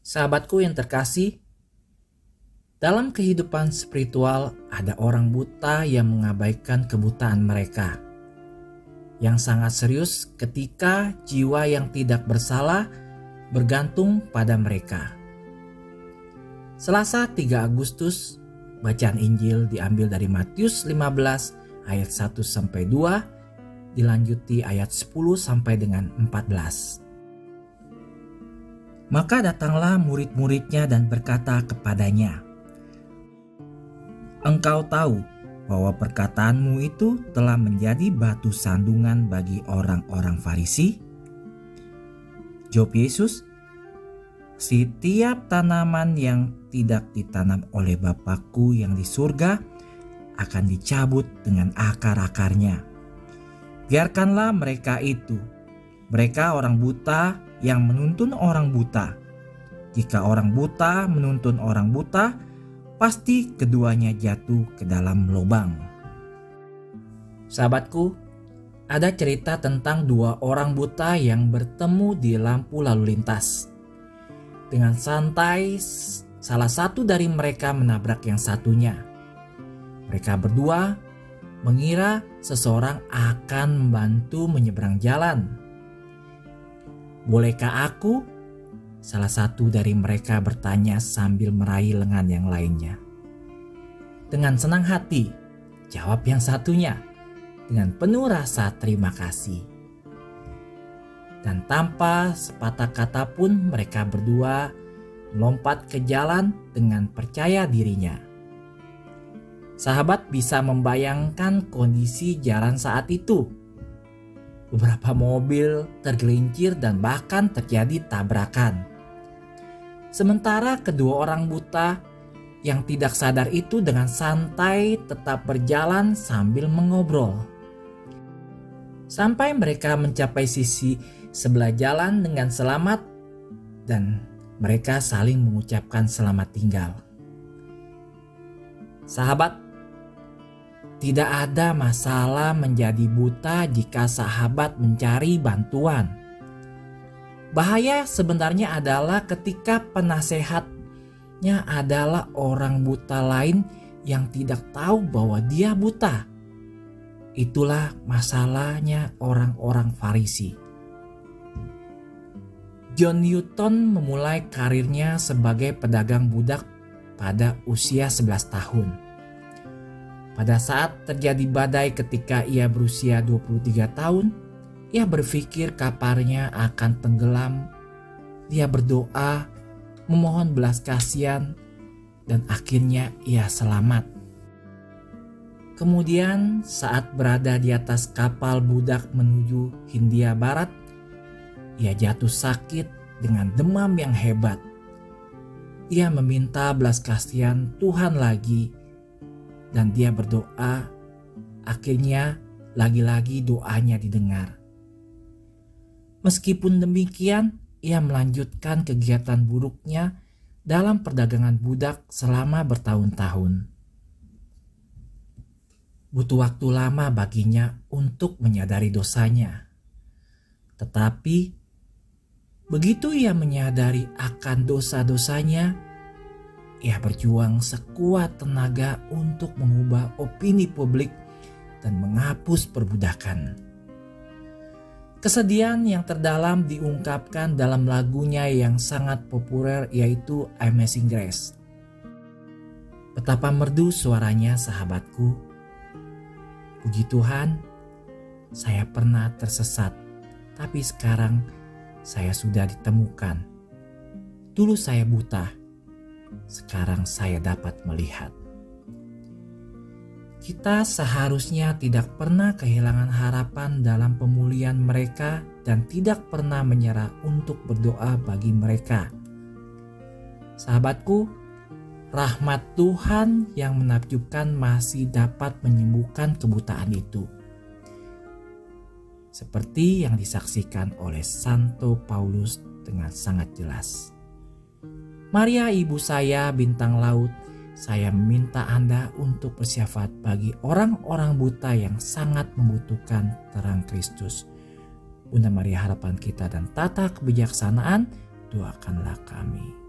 Sahabatku yang terkasih, dalam kehidupan spiritual ada orang buta yang mengabaikan kebutaan mereka. Yang sangat serius ketika jiwa yang tidak bersalah bergantung pada mereka. Selasa 3 Agustus, bacaan Injil diambil dari Matius 15 ayat 1 sampai 2 dilanjuti ayat 10 sampai dengan 14. Maka datanglah murid-muridnya dan berkata kepadanya, Engkau tahu bahwa perkataanmu itu telah menjadi batu sandungan bagi orang-orang Farisi? Jawab Yesus, Setiap tanaman yang tidak ditanam oleh Bapakku yang di surga akan dicabut dengan akar-akarnya. Biarkanlah mereka itu. Mereka orang buta yang menuntun orang buta. Jika orang buta menuntun orang buta, pasti keduanya jatuh ke dalam lubang. Sahabatku, ada cerita tentang dua orang buta yang bertemu di lampu lalu lintas. Dengan santai, salah satu dari mereka menabrak yang satunya. Mereka berdua mengira seseorang akan membantu menyeberang jalan. Bolehkah aku? Salah satu dari mereka bertanya sambil meraih lengan yang lainnya. Dengan senang hati, jawab yang satunya dengan penuh rasa terima kasih. Dan tanpa sepatah kata pun mereka berdua melompat ke jalan dengan percaya dirinya. Sahabat bisa membayangkan kondisi jalan saat itu Beberapa mobil tergelincir dan bahkan terjadi tabrakan. Sementara kedua orang buta yang tidak sadar itu dengan santai tetap berjalan sambil mengobrol. Sampai mereka mencapai sisi sebelah jalan dengan selamat dan mereka saling mengucapkan selamat tinggal. Sahabat tidak ada masalah menjadi buta jika sahabat mencari bantuan. Bahaya sebenarnya adalah ketika penasehatnya adalah orang buta lain yang tidak tahu bahwa dia buta. Itulah masalahnya orang-orang Farisi. John Newton memulai karirnya sebagai pedagang budak pada usia 11 tahun. Pada saat terjadi badai ketika ia berusia 23 tahun, ia berpikir kapalnya akan tenggelam. Dia berdoa, memohon belas kasihan, dan akhirnya ia selamat. Kemudian saat berada di atas kapal budak menuju Hindia Barat, ia jatuh sakit dengan demam yang hebat. Ia meminta belas kasihan Tuhan lagi dan dia berdoa. Akhirnya, lagi-lagi doanya didengar. Meskipun demikian, ia melanjutkan kegiatan buruknya dalam perdagangan budak selama bertahun-tahun. Butuh waktu lama baginya untuk menyadari dosanya, tetapi begitu ia menyadari akan dosa-dosanya, ia berjuang sekuat tenaga untuk mengubah opini publik dan menghapus perbudakan. Kesedihan yang terdalam diungkapkan dalam lagunya yang sangat populer yaitu Amazing Grace. Betapa merdu suaranya sahabatku. Puji Tuhan, saya pernah tersesat, tapi sekarang saya sudah ditemukan. Dulu saya buta, sekarang saya dapat melihat. Kita seharusnya tidak pernah kehilangan harapan dalam pemulihan mereka dan tidak pernah menyerah untuk berdoa bagi mereka. Sahabatku, rahmat Tuhan yang menakjubkan masih dapat menyembuhkan kebutaan itu. Seperti yang disaksikan oleh Santo Paulus dengan sangat jelas. Maria ibu saya bintang laut, saya meminta Anda untuk bersyafaat bagi orang-orang buta yang sangat membutuhkan terang Kristus. Bunda Maria harapan kita dan tata kebijaksanaan, doakanlah kami.